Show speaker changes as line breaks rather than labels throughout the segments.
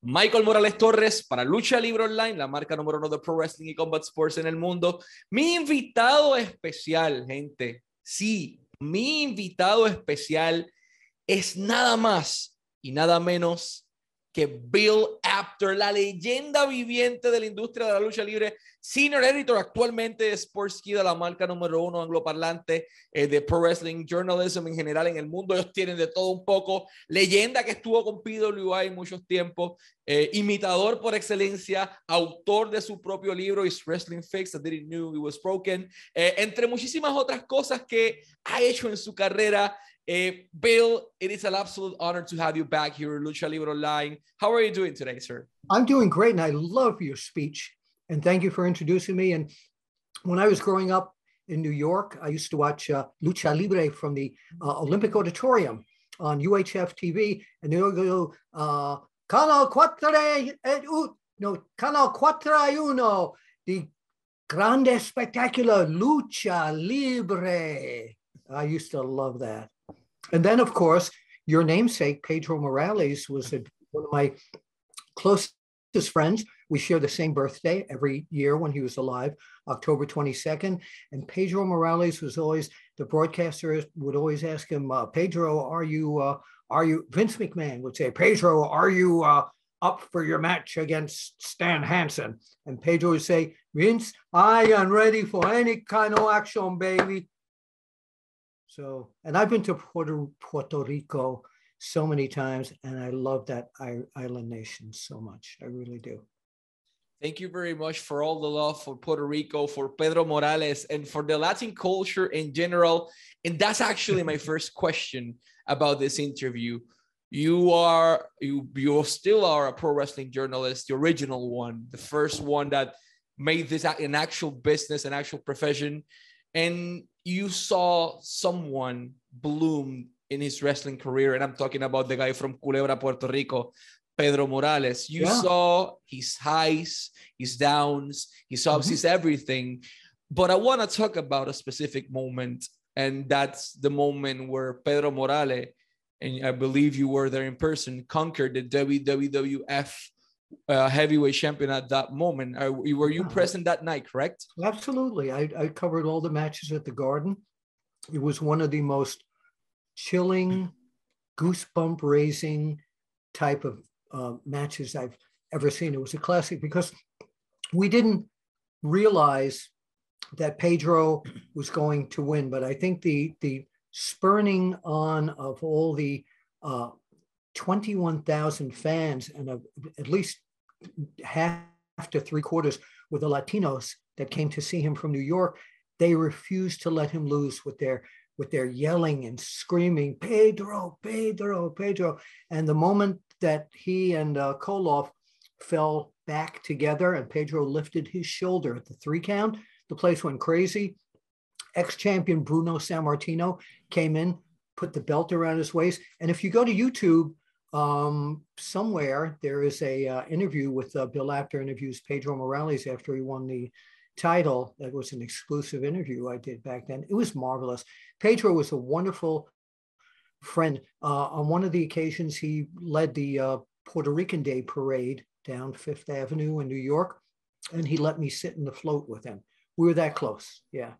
Michael Morales Torres para Lucha Libre Online, la marca número uno de Pro Wrestling y Combat Sports en el mundo. Mi invitado especial, gente, sí, mi invitado especial es nada más y nada menos Bill Apter, la leyenda viviente de la industria de la lucha libre, senior editor actualmente de Sportskeeda, de la marca número uno angloparlante eh, de Pro Wrestling Journalism en general en el mundo. Ellos tienen de todo un poco. Leyenda que estuvo con PWI muchos tiempos, eh, imitador por excelencia, autor de su propio libro, Is Wrestling Fix, I Didn't Know It Was Broken, eh, entre muchísimas otras cosas que ha hecho en su carrera. Uh, Bill, it is an absolute honor to have you back here Lucha Libre Online. How are you doing today, sir?
I'm doing great, and I love your speech. And thank you for introducing me. And when I was growing up in New York, I used to watch uh, Lucha Libre from the uh, Olympic Auditorium on UHF TV, and they would go, uh, Canal Cuatro, eh, no, Canal Cuatro Uno, the Grande Spectacular Lucha Libre. I used to love that. And then, of course, your namesake, Pedro Morales, was a, one of my closest friends. We share the same birthday every year when he was alive, October 22nd. And Pedro Morales was always, the broadcaster would always ask him, uh, Pedro, are you, uh, are you, Vince McMahon would say, Pedro, are you uh, up for your match against Stan Hansen? And Pedro would say, Vince, I am ready for any kind of action, baby. So, and I've been to Puerto, Puerto Rico so many times, and I love that island nation so much. I really do.
Thank you very much for all the love for Puerto Rico, for Pedro Morales, and for the Latin culture in general. And that's actually my first question about this interview. You are you you still are a pro wrestling journalist, the original one, the first one that made this an actual business, an actual profession. And you saw someone bloom in his wrestling career, and I'm talking about the guy from Culebra, Puerto Rico, Pedro Morales. You yeah. saw his highs, his downs, his ups, mm-hmm. his everything. But I want to talk about a specific moment, and that's the moment where Pedro Morales, and I believe you were there in person, conquered the WWF uh, heavyweight champion at that moment. Uh, were you present that night, correct?
Absolutely. I, I covered all the matches at the Garden. It was one of the most chilling, goosebump raising type of uh, matches I've ever seen. It was a classic because we didn't realize that Pedro was going to win, but I think the the spurning on of all the uh, 21,000 fans and a, at least half to three quarters were the Latinos that came to see him from New York. They refused to let him lose with their with their yelling and screaming, Pedro, Pedro, Pedro. And the moment that he and uh, Koloff fell back together and Pedro lifted his shoulder at the three count, the place went crazy. Ex-champion Bruno Sammartino came in, put the belt around his waist. And if you go to YouTube, um, somewhere there is a uh, interview with uh, Bill Apter interviews Pedro Morales after he won the title. That was an exclusive interview I did back then. It was marvelous. Pedro was a wonderful friend. Uh, on one of the occasions, he led the uh, Puerto Rican Day parade down Fifth Avenue in New York, and he let me sit in the float with him. We were that close. Yeah,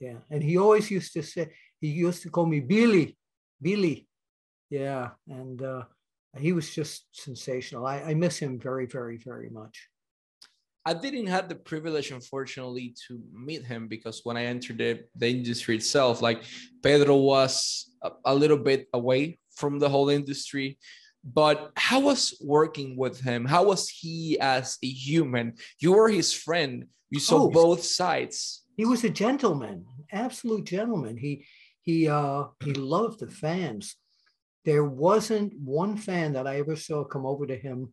yeah. And he always used to say, he used to call me Billy, Billy. Yeah, and uh, he was just sensational. I, I miss him very, very, very much.
I didn't have the privilege, unfortunately, to meet him because when I entered the, the industry itself, like Pedro was a, a little bit away from the whole industry. But how was working with him? How was he as a human? You were his friend. You saw oh, both sides.
He was a gentleman, absolute gentleman. He he uh he loved the fans there wasn't one fan that I ever saw come over to him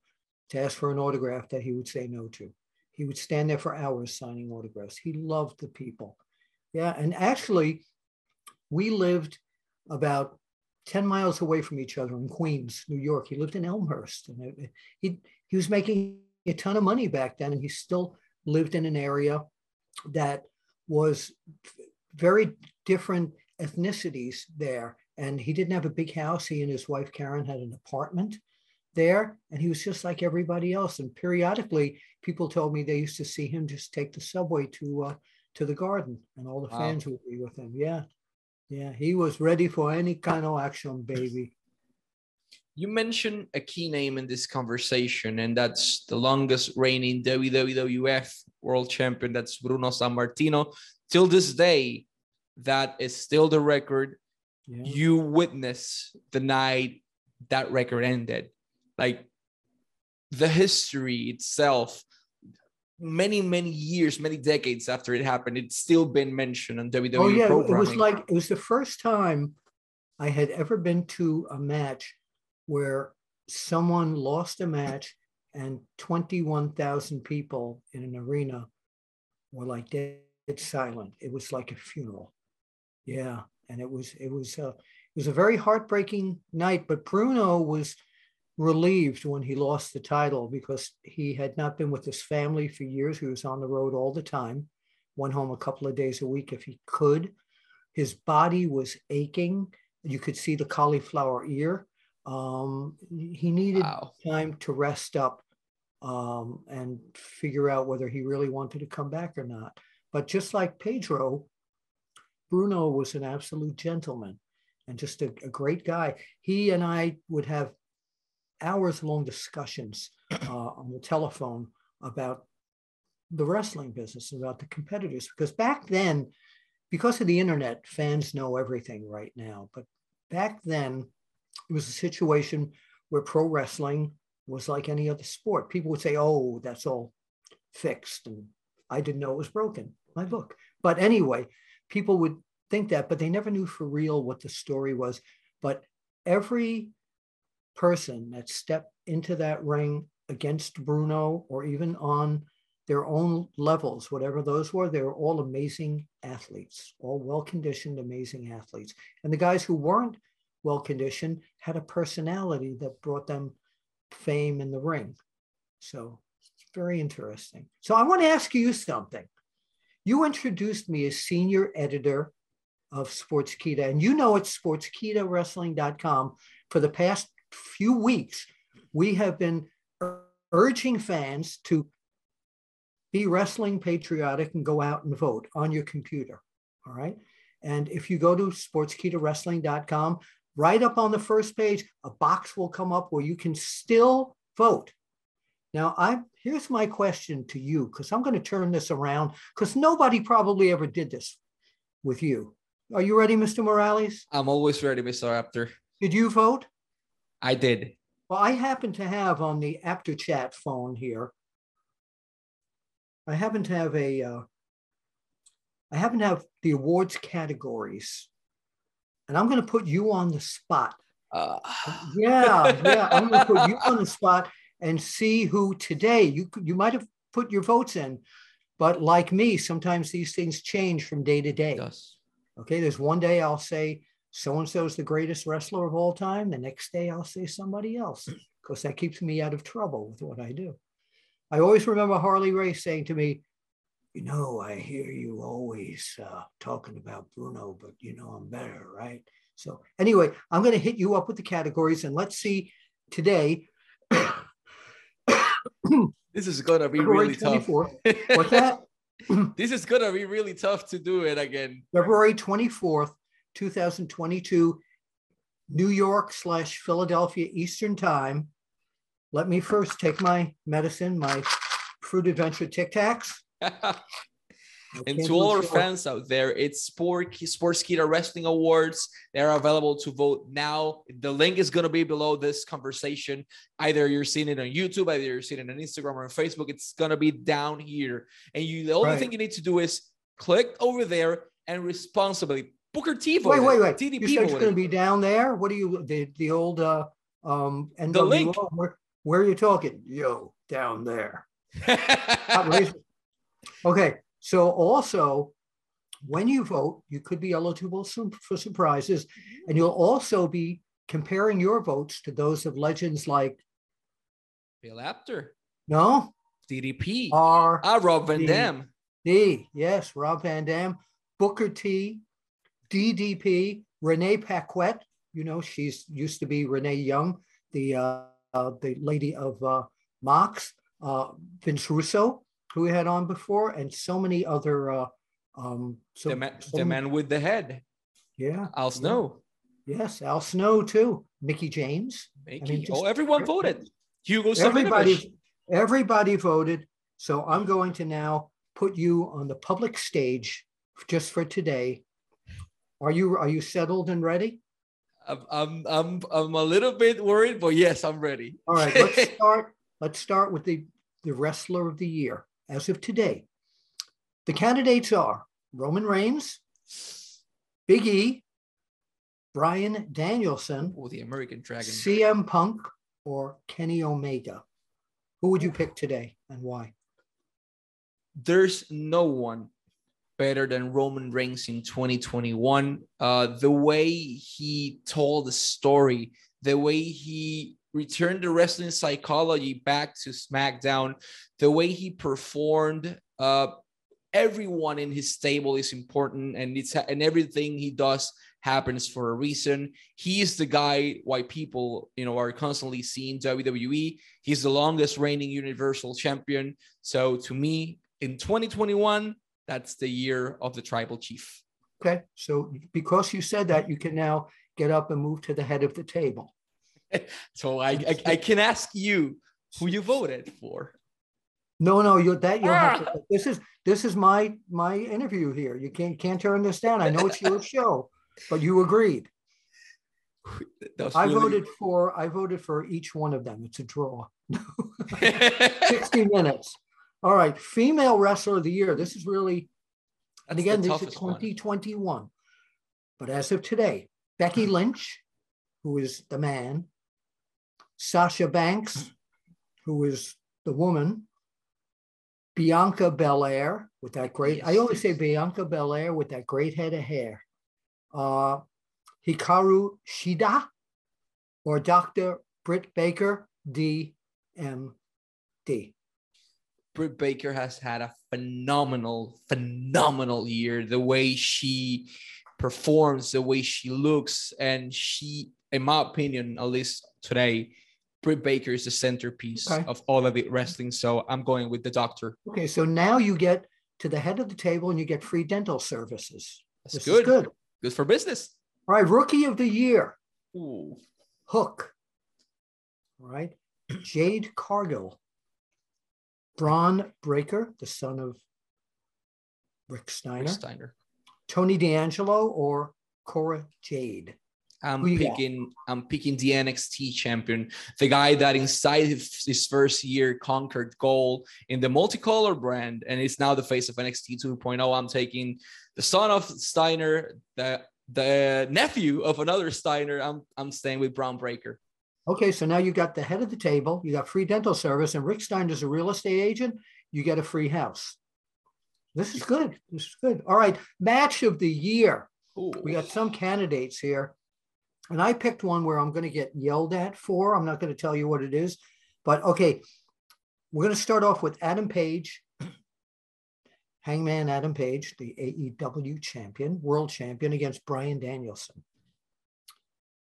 to ask for an autograph that he would say no to. He would stand there for hours signing autographs. He loved the people. Yeah. And actually, we lived about 10 miles away from each other in Queens, New York. He lived in Elmhurst. And he, he was making a ton of money back then, and he still lived in an area that was very different ethnicities there and he didn't have a big house. He and his wife Karen had an apartment, there, and he was just like everybody else. And periodically, people told me they used to see him just take the subway to uh, to the garden, and all the wow. fans would be with him. Yeah, yeah, he was ready for any kind of action, baby.
You mentioned a key name in this conversation, and that's the longest reigning WWF World Champion. That's Bruno Sammartino. Till this day, that is still the record. Yeah. You witness the night that record ended. Like the history itself many many years many decades after it happened it's still been mentioned on WWE oh yeah
it was like it was the first time I had ever been to a match where someone lost a match and 21,000 people in an arena were like dead silent it was like a funeral yeah and it was it was a, it was a very heartbreaking night but Bruno was relieved when he lost the title because he had not been with his family for years. He was on the road all the time, went home a couple of days a week if he could. His body was aching. You could see the cauliflower ear. Um, he needed wow. time to rest up um, and figure out whether he really wanted to come back or not. But just like Pedro, Bruno was an absolute gentleman and just a, a great guy. He and I would have hours long discussions uh, on the telephone about the wrestling business, about the competitors. Because back then, because of the internet, fans know everything right now. But back then, it was a situation where pro wrestling was like any other sport. People would say, oh, that's all fixed. And I didn't know it was broken, my book. But anyway, people would think that, but they never knew for real what the story was. But every person that stepped into that ring against Bruno or even on their own levels, whatever those were, they were all amazing athletes, all well conditioned, amazing athletes. And the guys who weren't well conditioned had a personality that brought them fame in the ring. So it's very interesting. So I want to ask you something. You introduced me as senior editor of Sports Sportskeeda, and you know it's sportskeedawrestling.com for the past few weeks, we have been urging fans to be wrestling patriotic and go out and vote on your computer. All right. And if you go to sportskeedawrestling.com, right up on the first page, a box will come up where you can still vote. Now, I here's my question to you because I'm going to turn this around because nobody probably ever did this with you. Are you ready, Mr. Morales?
I'm always ready, Mr. Apter.
Did you vote?
I did.
Well, I happen to have on the ApterChat phone here. I happen to have a. Uh, I happen to have the awards categories, and I'm going to put you on the spot. Uh. Yeah, yeah, I'm going to put you on the spot and see who today you you might have put your votes in, but like me, sometimes these things change from day to day. Yes. Okay, there's one day I'll say so and so is the greatest wrestler of all time. The next day, I'll say somebody else because that keeps me out of trouble with what I do. I always remember Harley Race saying to me, You know, I hear you always uh, talking about Bruno, but you know, I'm better, right? So, anyway, I'm going to hit you up with the categories and let's see today.
this is going to be February really 24th.
tough. What's that?
this is going to be really tough to do it again.
February 24th, 2022, New York slash Philadelphia Eastern Time. Let me first take my medicine, my Fruit Adventure Tic Tacs.
and to all our fans out there, it's Sport Sportskeeda Wrestling Awards. They're available to vote now. The link is going to be below this conversation. Either you're seeing it on YouTube, either you're seeing it on Instagram or on Facebook. It's going to be down here. And you, the only right. thing you need to do is click over there and responsibly Booker T.
Wait, wait, wait. TDP you said it's going to be down there. What are you the the old uh um NWO? The link. Where, where are you talking? Yo, down there. okay, so also when you vote, you could be eligible for surprises, and you'll also be comparing your votes to those of legends like
Bill Apter.
No.
DDP.
R.
Ah, Rob Van Dam.
D. Yes, Rob Van Dam. Booker T. DDP, Renee Paquette, you know, she's used to be Renee Young, the uh, uh, the lady of uh, Mox, uh, Vince Russo, who we had on before, and so many other. Uh, um, so,
the, man,
so
the man with the head,
yeah,
Al Snow.
yes, Al Snow too, Mickie James.
Mickey.
mean, just-
oh, everyone voted. Hugo
Everybody, everybody voted. So I'm going to now put you on the public stage just for today. Are you are you settled and ready?
I'm, I'm, I'm, I'm a little bit worried, but yes, I'm ready.
All right, let's start. Let's start with the, the wrestler of the year as of today. The candidates are Roman Reigns, Big E, Bryan Danielson,
or the American Dragon.
CM Punk, or Kenny Omega. Who would you pick today and why?
There's no one better than Roman Reigns in 2021. Uh, the way he told the story, the way he returned the wrestling psychology back to SmackDown, the way he performed. Uh, everyone in his stable is important, and it's and everything he does happens for a reason. He is the guy why people, you know, are constantly seeing WWE. He's the longest reigning Universal Champion. So to me, in 2021, that's the year of the Tribal Chief.
Okay, so because you said that, you can now get up and move to the head of the table.
So I, I, I can ask you who you voted for.
No, no, you that you'll have to. Ah! This is this is my my interview here. You can't can't turn this down. I know it's your show, but you agreed. I
really-
voted for I voted for each one of them. It's a draw. 60 minutes. All right, female wrestler of the year. This is really and again, this is
toughest one.
2021. But as of today, Becky Lynch, who is the man, Sasha Banks, who is the woman, Bianca Belair with that great, I
Yes.
always say Bianca Belair with that great head of hair, uh, Hikaru Shida, or Dr. Britt Baker, DMD.
Britt Baker has had a phenomenal, phenomenal year. The way she performs, the way she looks, and she, in my opinion, at least today, Britt Baker is the centerpiece
Okay.
of all of it wrestling. So I'm going with the doctor.
Okay, so now you get to the head of the table and you get free dental services.
That's
this
good.
good.
Good for business.
All right, rookie of the year,
Ooh.
Hook. All right, Jade Cargill, Bron Breakker, the son of Rick Steiner,
Rick Steiner.
Tony D'Angelo, or Cora Jade.
I'm picking. I'm picking the NXT champion, the guy that inside his, his first year conquered gold in the multicolor brand, and is now the face of NXT 2.0. I'm taking the son of Steiner, the the nephew of another Steiner. I'm I'm staying with Bron Breakker.
Okay, so now you got the head of the table, you got free dental service, and Rick Steiner's a real estate agent. You get a free house. This is good. This is good. All right, match of the year.
Ooh.
We got some candidates here. And I picked one where I'm going to get yelled at for. I'm not going to tell you what it is. But okay, we're going to start off with Adam Page, Hangman Adam Page, the AEW champion, world champion against Bryan Danielson.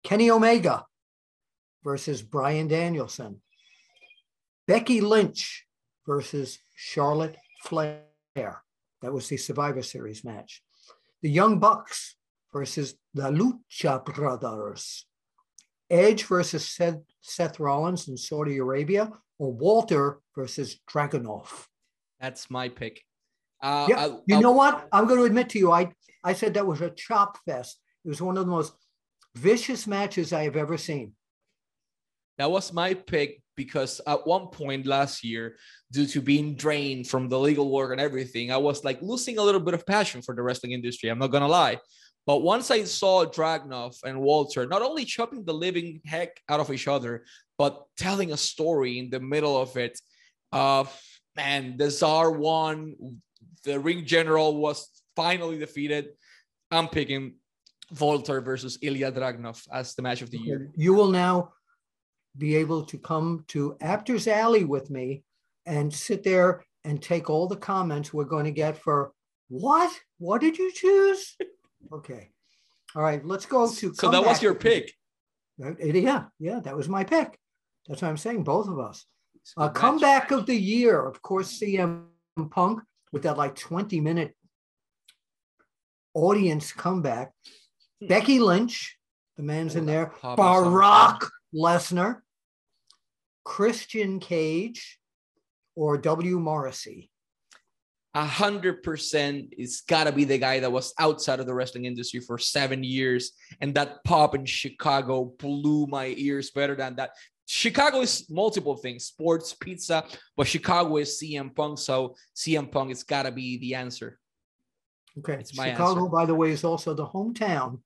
Kenny Omega versus Bryan Danielson. Becky Lynch versus Charlotte Flair. That was the Survivor Series match. The Young Bucks versus the Lucha Brothers. Edge versus Seth, Seth Rollins in Saudi Arabia, or Walter versus Dragunov.
That's my pick. Uh,
Yeah,
I-
you
I-
know what? I'm going to admit to you, I, I said that was a chop fest. It was one of the most vicious matches I have ever seen.
That was my pick because at one point last year, due to being drained from the legal work and everything, I was like losing a little bit of passion for the wrestling industry. I'm not gonna lie. But once I saw Dragunov and Walter not only chopping the living heck out of each other, but telling a story in the middle of it, uh, man, the Czar won. The ring general was finally defeated. I'm picking Walter versus Ilya Dragunov as the match of the year.
You will now be able to come to Apter's Alley with me and sit there and take all the comments we're going to get for what? What did you choose? Okay. All right, let's go to.
So that was your pick.
Yeah, yeah, that was my pick. That's what I'm saying. Both of us. Uh, comeback of the year, of course, CM Punk with that like 20 minute audience comeback. Hmm. Becky Lynch, the man's in there. Brock Lesnar, Christian Cage, or W. Morrissey
a hundred percent it's gotta be the guy that was outside of the wrestling industry for seven years and that pop in chicago blew my ears better than that chicago is multiple things sports pizza but chicago is cm punk so cm punk it's gotta be the answer
okay it's my chicago answer. by the way is also the hometown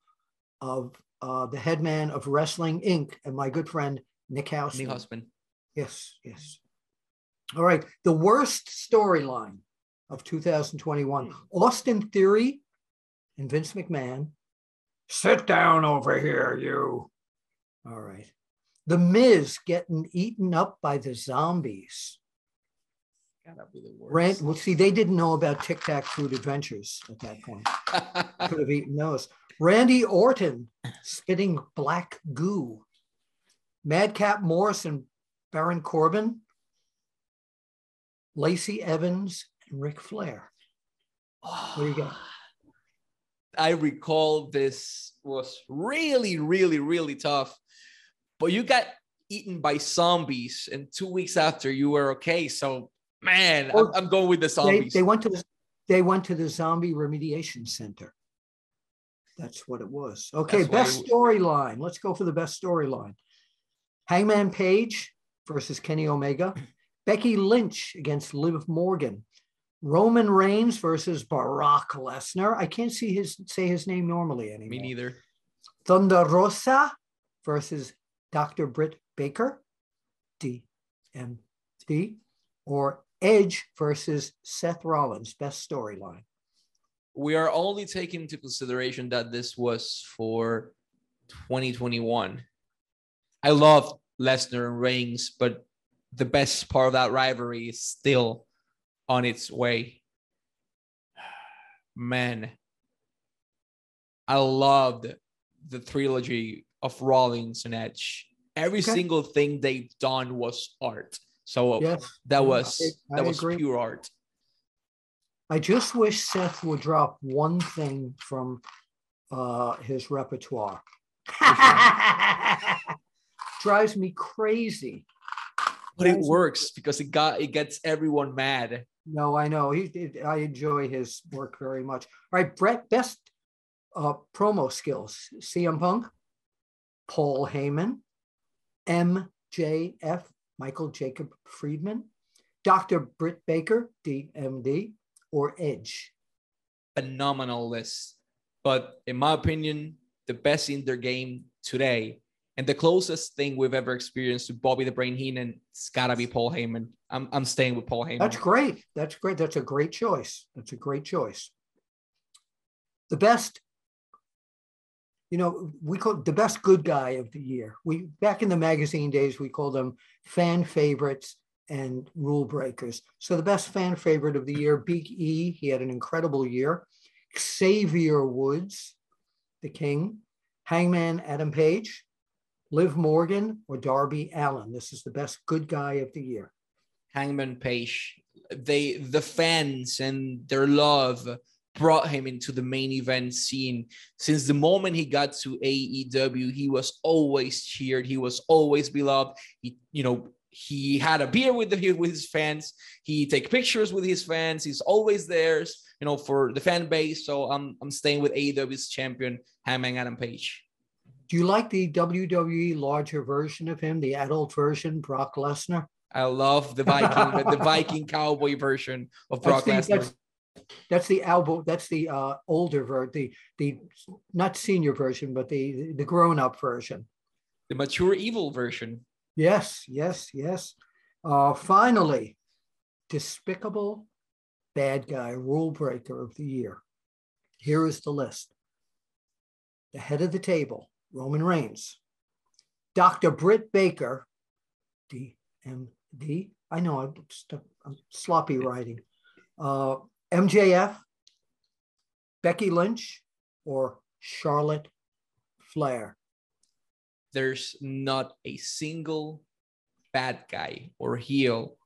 of uh, the headman of wrestling inc and my good friend nick Hausman.
nick Hausman.
yes yes all right the worst storyline of 2021. Hmm. Austin Theory and Vince McMahon. Sit down over here, you. All right. The Miz getting eaten up by the zombies.
Gotta be the worst.
Rant, well, see, they didn't know about Tic Tac Food Adventures at that point. Could have eaten those. Randy Orton spitting black goo. Madcap Moss and Baron Corbin. Lacey Evans and Ric Flair. What do you got?
I recall this was really, really, really tough. But you got eaten by zombies, and two weeks after you were okay. So, man, I'm, I'm, going with the zombies.
They, they, went to the they went to the zombie remediation center. That's what it was. Okay, That's best storyline. Let's go for the best storyline. Hangman Page versus Kenny Omega. Becky Lynch against Liv Morgan. Roman Reigns versus Brock Lesnar. I can't see his say his name normally anymore.
Me neither.
Thunder Rosa versus Dr. Britt Baker, DMD, or Edge versus Seth Rollins. Best storyline.
We are only taking into consideration that this was for 2021. I love Lesnar and Reigns, but the best part of that rivalry is still on its way. Man, I loved the trilogy of Rollins and Edge. Every okay. single thing they've done was art. So yes. that mm, was I, I that was agree. pure art.
I just wish Seth would drop one thing from uh, his repertoire. Drives me crazy.
But it works because it got it gets everyone mad.
No, I know. He, I enjoy his work very much. All right, Brett, best uh, promo skills: CM Punk, Paul Heyman, MJF, Michael Jacob Friedman, Dr. Britt Baker, DMD, or Edge.
Phenomenal list, but in my opinion, the best in their game today and the closest thing we've ever experienced to Bobby the Brain Heenan, it's gotta be Paul Heyman. I'm I'm staying with Paul Heyman.
That's great. That's great. That's a great choice. That's a great choice. The best, you know, we call the best good guy of the year. We back in the magazine days, we called them fan favorites and rule breakers. So the best fan favorite of the year, Big E, he had an incredible year. Xavier Woods, the king, Hangman Adam Page, Liv Morgan or Darby Allin. This is the best good guy of the year.
Hangman Page. They the fans and their love brought him into the main event scene. Since the moment he got to AEW, he was always cheered. He was always beloved. He, you know, he had a beer with the, with his fans. He take pictures with his fans. He's always there, you know, for the fan base. So I'm I'm staying with AEW's champion, Hangman Adam Page.
Do you like the WWE larger version of him, the adult version, Brock Lesnar?
I love the Viking, the Viking cowboy version of Brock
that's
the, Lesnar. That's,
that's, the album. That's the uh, older version, the the not senior version, but the the grown up version.
The mature evil version.
Yes, yes, yes. Uh, finally, despicable bad guy rule breaker of the year. Here is the list. The head of the table, Roman Reigns. Dr. Britt Baker, DMD. I know I'm, I'm sloppy writing. Uh, MJF, Becky Lynch, or Charlotte Flair.
There's not a single bad guy or heel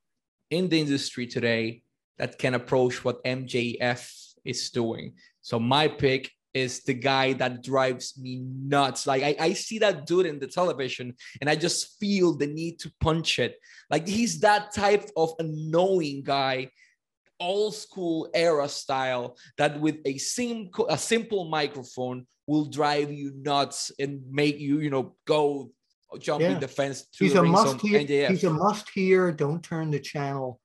in the industry today that can approach what MJF is doing. So my pick is the guy that drives me nuts. Like I, I see that dude in the television and I just feel the need to punch it. Like he's that type of annoying guy, old school era style that with a simple a simple microphone will drive you nuts and make you, you know, go jumping yeah. the fence
he's a must hear, He's a must hear, don't turn the channel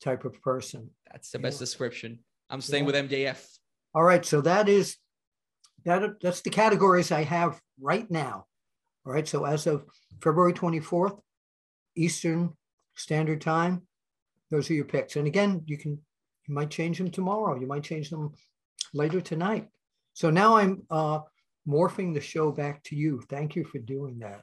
type of person.
That's the best yeah. description. I'm staying yeah. with MJF.
All right, so that is that that's the categories I have right now. All right, so as of February 24th, Eastern Standard Time, those are your picks. And again, you can you might change them tomorrow. You might change them later tonight. So now I'm uh, morphing the show back to you. Thank you for doing that.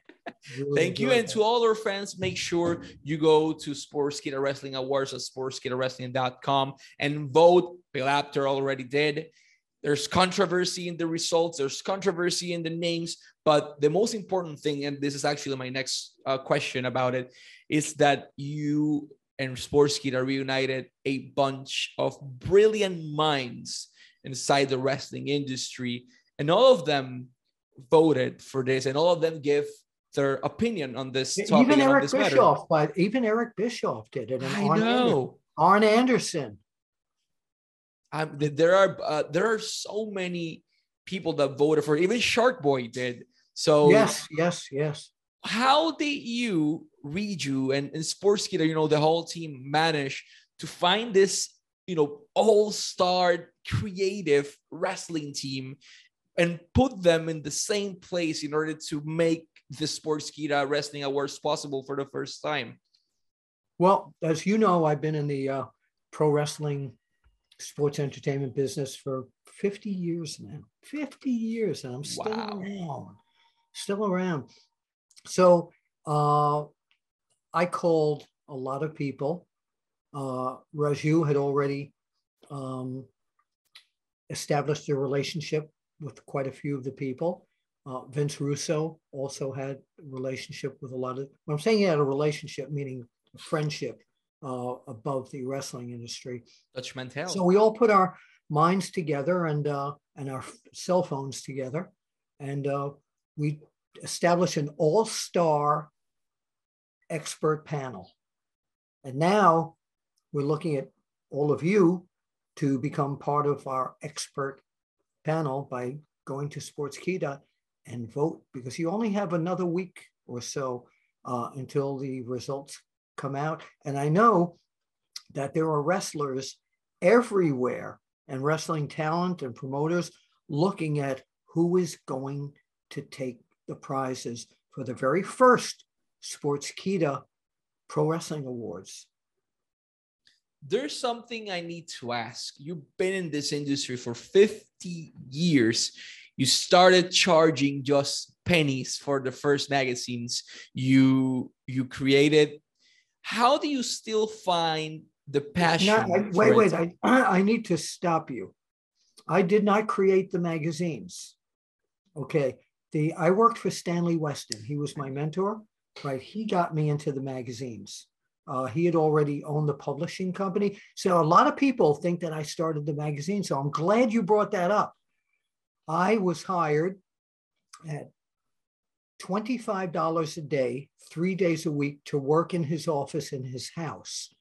Really Thank you. And to all our fans, make sure you go to Sportskeeda Wrestling Awards at sportskeedawrestling.com and vote. Bill Apter already did. There's controversy in the results, there's controversy in the names, but the most important thing, and this is actually my next uh, question about it, is that you and Sportskeeda reunited a bunch of brilliant minds inside the wrestling industry and all of them voted for this, and all of them give their opinion on this topic.
Even Eric Bischoff, but even Eric Bischoff did it.
And I Arn know.
Arn Anderson.
Um, there are uh, there are so many people that voted for it. Even Shark Boy did. So
yes, yes, yes.
How did you, read you and, and Sportskeeda, you know, the whole team manage to find this, you know, all-star creative wrestling team and put them in the same place in order to make the Sportskeeda Wrestling Awards possible for the first time?
Well, as you know, I've been in the uh, pro wrestling sports entertainment business for 50 years now. 50 years, and I'm still wow. around. Still around. So uh, I called a lot of people. Uh, Raju had already um, established a relationship with quite a few of the people. Uh, Vince Russo also had a relationship with a lot of, when I'm saying he had a relationship, meaning friendship uh, above the wrestling industry.
Dutch Mantell.
So we all put our minds together and, uh, and our cell phones together. And uh, we established an all star expert panel. And now we're looking at all of you to become part of our expert panel by going to Sportskeeda and vote because you only have another week or so uh, until the results come out. And I know that there are wrestlers everywhere and wrestling talent and promoters looking at who is going to take the prizes for the very first Sportskeeda Pro Wrestling Awards
there's something I need to ask. You've been in this industry for 50 years. You started charging just pennies for the first magazines you you created. How do you still find the passion?
I, wait, wait. I, I need to stop you. I did not create the magazines. Okay. The I worked for Stanley Weston. He was my mentor. Right. He got me into the magazines. Uh, he had already owned the publishing company. So a lot of people think that I started the magazine. So I'm glad you brought that up. I was hired at $25 a day, three days a week to work in his office in his house,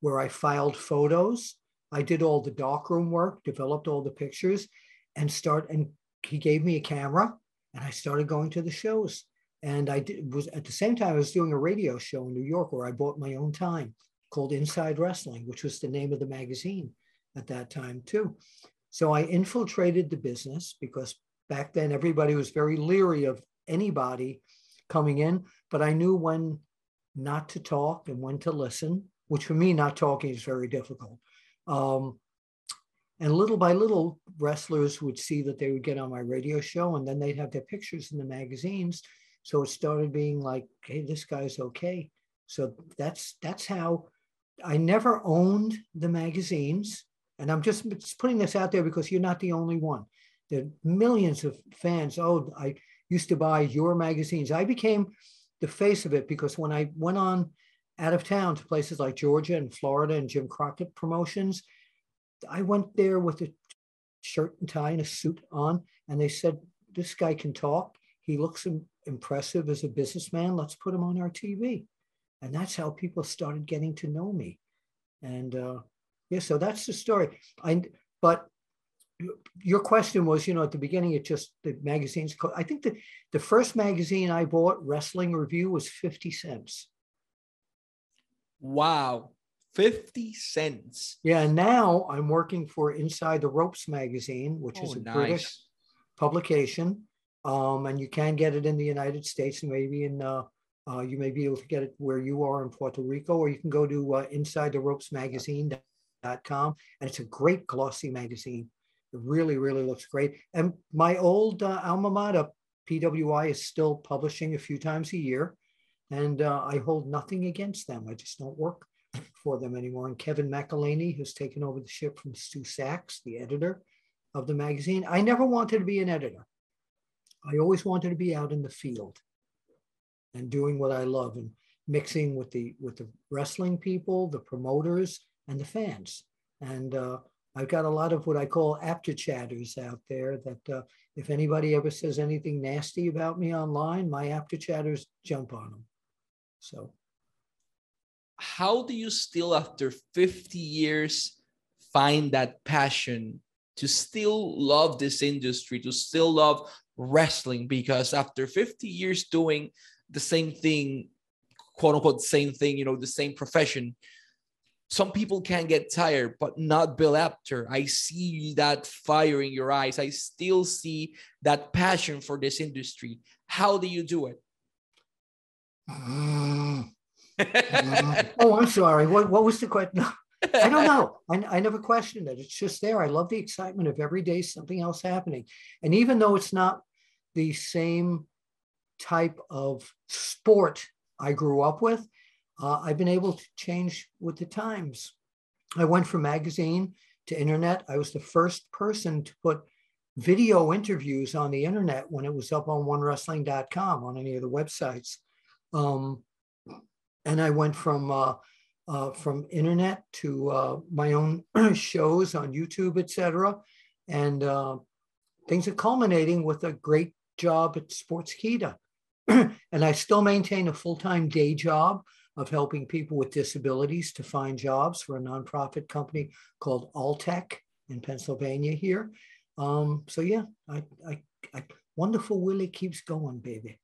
where I filed photos. I did all the darkroom work, developed all the pictures, and start. And he gave me a camera, and I started going to the shows. And I did, was at the same time, I was doing a radio show in New York where I bought my own time called Inside Wrestling, which was the name of the magazine at that time, too. So I infiltrated the business because back then everybody was very leery of anybody coming in, but I knew when not to talk and when to listen, which for me, not talking is very difficult. Um, and little by little, wrestlers would see that they would get on my radio show and then they'd have their pictures in the magazines. So it started being like, hey, this guy's okay. So that's that's how I never owned the magazines. And I'm just, putting this out there because you're not the only one. There are millions of fans. Oh, I used to buy your magazines. I became the face of it because when I went on out of town to places like Georgia and Florida and Jim Crockett promotions, I went there with a shirt and tie and a suit on, and they said, This guy can talk. He looks impressive as a businessman. Let's put him on our TV. And that's how people started getting to know me. And uh, yeah, so that's the story. I, but your question was, you know, at the beginning, it just the magazines. I think the the first magazine I bought, Wrestling Review, was fifty cents.
Wow, fifty cents.
Yeah, now I'm working for Inside the Ropes magazine, which oh, is a nice. British publication, um, and you can get it in the United States and maybe in. Uh, uh, you may be able to get it where you are in Puerto Rico, or you can go to uh, Inside the Ropes magazine.com, and it's a great glossy magazine it really, really looks great. And my old uh, alma mater, PWI, is still publishing a few times a year. And uh, I hold nothing against them. I just don't work for them anymore. And Kevin McElhaney has taken over the ship from Stu Saks, the editor of the magazine. I never wanted to be an editor. I always wanted to be out in the field and doing what I love and mixing with the with the wrestling people, the promoters, and the fans. And uh, I've got a lot of what I call Apter chatters out there that uh, if anybody ever says anything nasty about me online, my Apter chatters jump on them. So,
how do you still, after 50 years, find that passion to still love this industry, to still love wrestling? Because after 50 years doing the same thing, quote unquote, same thing, you know, the same profession, some people can get tired, but not Bill Apter. I see that fire in your eyes. I still see that passion for this industry. How do you do it?
Uh, uh, oh, I'm sorry. What, what was the question? I don't know. I, I never questioned it. It's just there. I love the excitement of every day something else happening. And even though it's not the same type of sport I grew up with, uh, I've been able to change with the times. I went from magazine to internet. I was the first person to put video interviews on the internet when it was up on onewrestling.com on any of the websites. Um, and I went from uh, uh, from internet to uh, my own shows on YouTube, etc. And uh, things are culminating with a great job at Sportskeeda. and I still maintain a full-time day job of helping people with disabilities to find jobs for a nonprofit company called Alltech in Pennsylvania here. Um, so yeah, I, I, I, wonderful Willie keeps going, baby.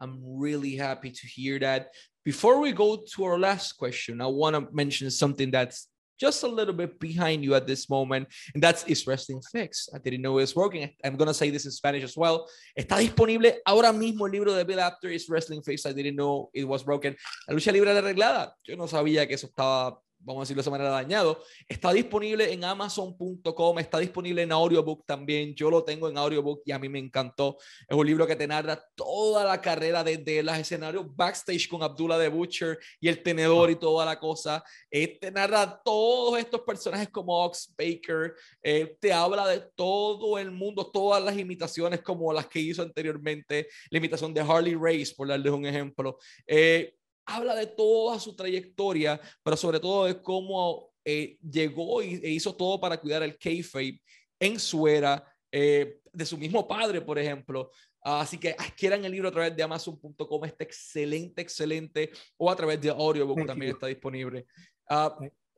I'm really happy to hear that. Before we go to our last question, I want to mention something that's just a little bit behind you at this moment, and that's Is Wrestling Fix. I didn't know it was working. I'm going to say this in Spanish as well. Está disponible ahora mismo el libro de Bill Apter Is Wrestling Fix. I didn't know it was broken. La lucha libre arreglada. Yo no sabía que eso estaba vamos a decirlo de esa manera, dañado. Está disponible en amazon.com, está disponible en audiobook también. Yo lo tengo en audiobook y a mí me encantó. Es un libro que te narra toda la carrera desde los escenarios backstage con Abdullah de Butcher y el tenedor y toda la cosa. Eh, te narra todos estos personajes como Ox Baker. Eh, te habla de todo el mundo, todas las imitaciones como las que hizo anteriormente. La imitación de Harley Race, por darles un ejemplo. Eh, habla de toda su trayectoria, pero sobre todo de cómo eh, llegó y, e hizo todo para cuidar el kayfabe en su era, eh, de su mismo padre, por ejemplo. así que adquieran el libro a través de amazon.com, está excelente, excelente, o a través de audiobook también está disponible. Uh,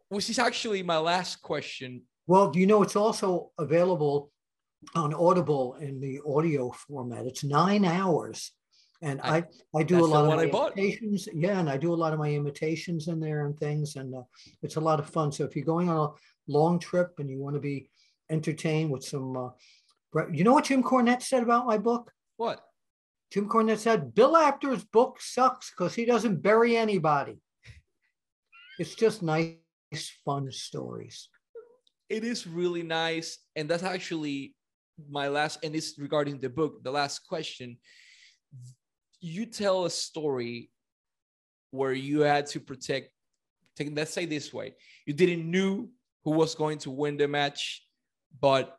which is actually my last question.
Well, you know, it's also available on Audible in the audio format. It's nine hours. And I, I, do a lot of imitations. Yeah, and I do a lot of my imitations in there and things, and uh, it's a lot of fun. So if you're going on a long trip and you want to be entertained with some, uh, you know what Jim Cornette said about my book?
What?
Jim Cornette said Bill Apter's book sucks because he doesn't bury anybody. It's just nice, fun stories.
It is really nice, and that's actually my last. And it's regarding the book. The last question you tell a story where you had to protect take, let's say this way you didn't knew who was going to win the match but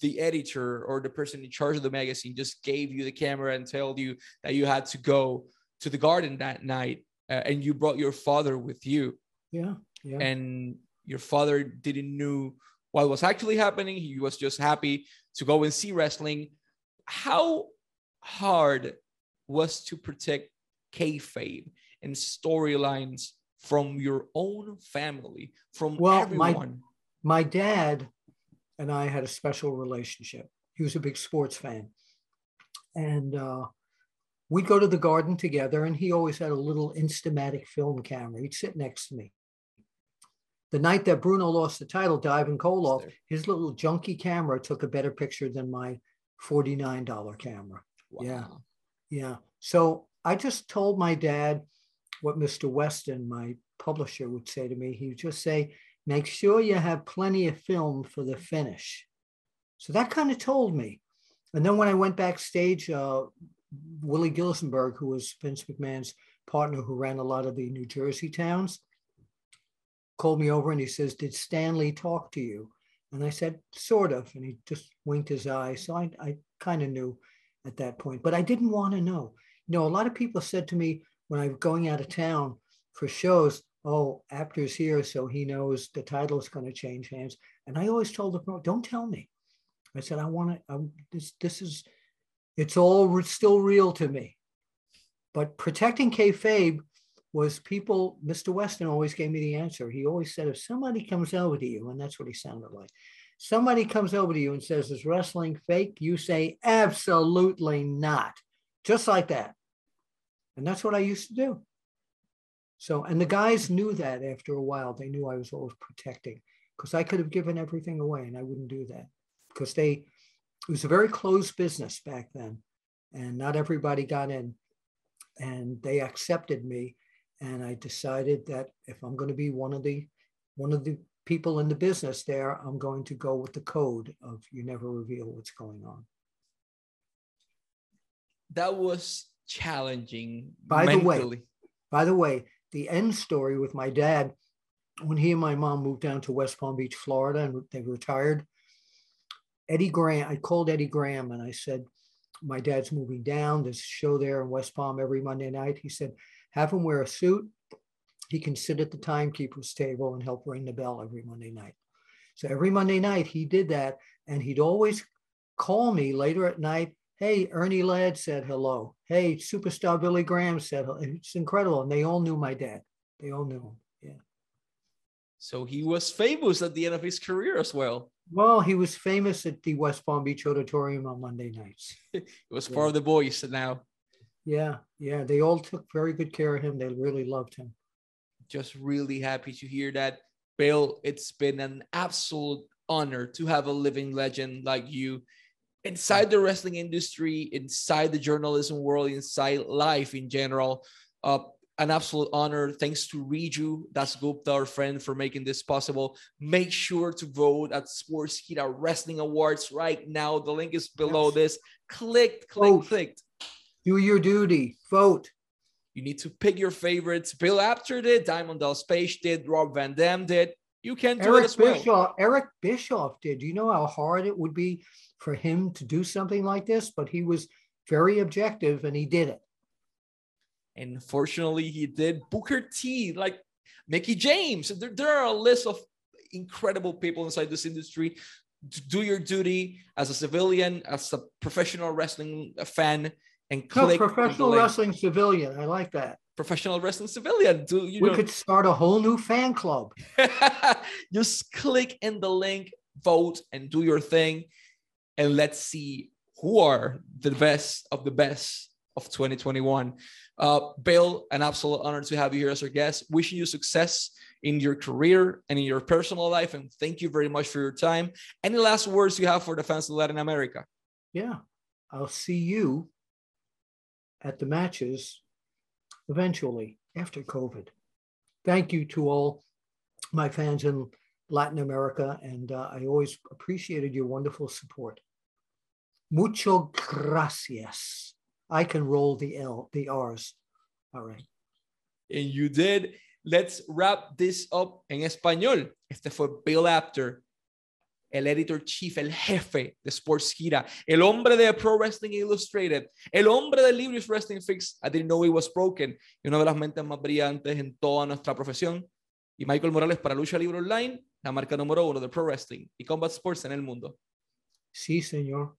the editor or the person in charge of the magazine just gave you the camera and told you that you had to go to the garden that night uh, and you brought your father with you
Yeah. Yeah.
and your father didn't knew what was actually happening he was just happy to go and see wrestling how hard was to protect kayfabe and storylines from your own family from
Well, my-
everyone
my dad and I had a special relationship. He was a big sports fan. And uh, we'd go to the garden together, and he always had a little Instamatic film camera. He'd sit next to me. The night that Bruno lost the title, to Ivan Koloff, his little junky camera took a better picture than my $49 camera. Yeah.
Wow.
Yeah. So I just told my dad what Mr. Weston, my publisher, would say to me. He would just say, make sure you have plenty of film for the finish. So that kind of told me. And then when I went backstage, uh, Willie Gilzenberg, who was Vince McMahon's partner who ran a lot of the New Jersey towns, called me over and he says, Did Stanley talk to you? And I said, Sort of. And he just winked his eye. So I, I kind of knew at that point, but I didn't want to know. You know, a lot of people said to me when I was going out of town for shows, oh, Apter's here, so he knows the title is going to change hands. And I always told them, don't tell me. I said, I want to, this, this is, it's all still real to me. But protecting kayfabe was people, Mr. Weston always gave me the answer. He always said, if somebody comes over to you, and that's what he sounded like, somebody comes over to you and says, is wrestling fake? You say, absolutely not. Just like that. And that's what I used to do. So, and the guys knew that after a while, they knew I was always protecting because I could have given everything away and I wouldn't do that because they, it was a very closed business back then and not everybody got in and they accepted me. And I decided that if I'm going to be one of the, one of the people in the business there, I'm going to go with the code of you never reveal what's going on.
that was challenging
By the way. By the way, the end story with my dad, when he and my mom moved down to West Palm Beach, Florida, and they retired, Eddie Graham, I called Eddie Graham and I said, My dad's moving down. There's a show there in West Palm every Monday night. He said, Have him wear a suit. He can sit at the timekeeper's table and help ring the bell every Monday night. So every Monday night he did that. And he'd always call me later at night Hey, Ernie Ladd said hello. Hey, superstar Billy Graham said hello. It's incredible. And they all knew my dad. They all knew him. Yeah.
So he was famous at the end of his career as well.
Well, he was famous at the West Palm Beach Auditorium on Monday nights.
it was
Yeah.
part of the boys now.
Yeah. Yeah. They all took very good care of him. They really loved him.
Just really happy to hear that. Bill, it's been an absolute honor to have a living legend like you inside the wrestling industry, inside the journalism world, inside life in general. Uh, an absolute honor. Thanks to Riju Dasgupta, our friend, for making this possible. Make sure to vote at Sports Sportskeeda Wrestling Awards right now. The link is below
Yes.
this. Click, click,
Vote.
click.
Do your duty. Vote.
You need to pick your favorites. Bill Apter did, Diamond Dallas Page did, Rob Van Dam did. You can do it
Eric
as well.
Bischoff. Eric Bischoff did. Do you know how hard it would be for him to do something like this? But he was very objective and he did it.
And fortunately, he did. Booker T, like Mickie James. There, there are a list of incredible people inside this industry. Do your duty as a civilian, as a professional wrestling fan, and
No,
click the
professional wrestling civilian. I like that.
Professional wrestling civilian. Do you
we
know?
could start a whole new fan club.
Just click in the link, vote, and do your thing. And let's see who are the best of the best of 2021. Uh, Bill, an absolute honor to have you here as our guest. Wishing you success in your career and in your personal life. And thank you very much for your time. Any last words you have for the fans of Latin America?
Yeah. I'll see you at the matches eventually after COVID. Thank you to all my fans in Latin America. And uh, I always appreciated your wonderful support. Mucho gracias. I can roll the L, the R's. All right.
And you did. Let's wrap this up en español. Este fue Bill Apter el editor chief, el jefe de Sportskeeda, el hombre de Pro Wrestling Illustrated, el hombre del libro Wrestling Fix, I Didn't Know It Was Broken, y una de las mentes más brillantes en toda nuestra profesión. Y Michael Morales para Lucha Libre Online, la marca número uno de Pro Wrestling y Combat Sports en el mundo.
Sí, señor.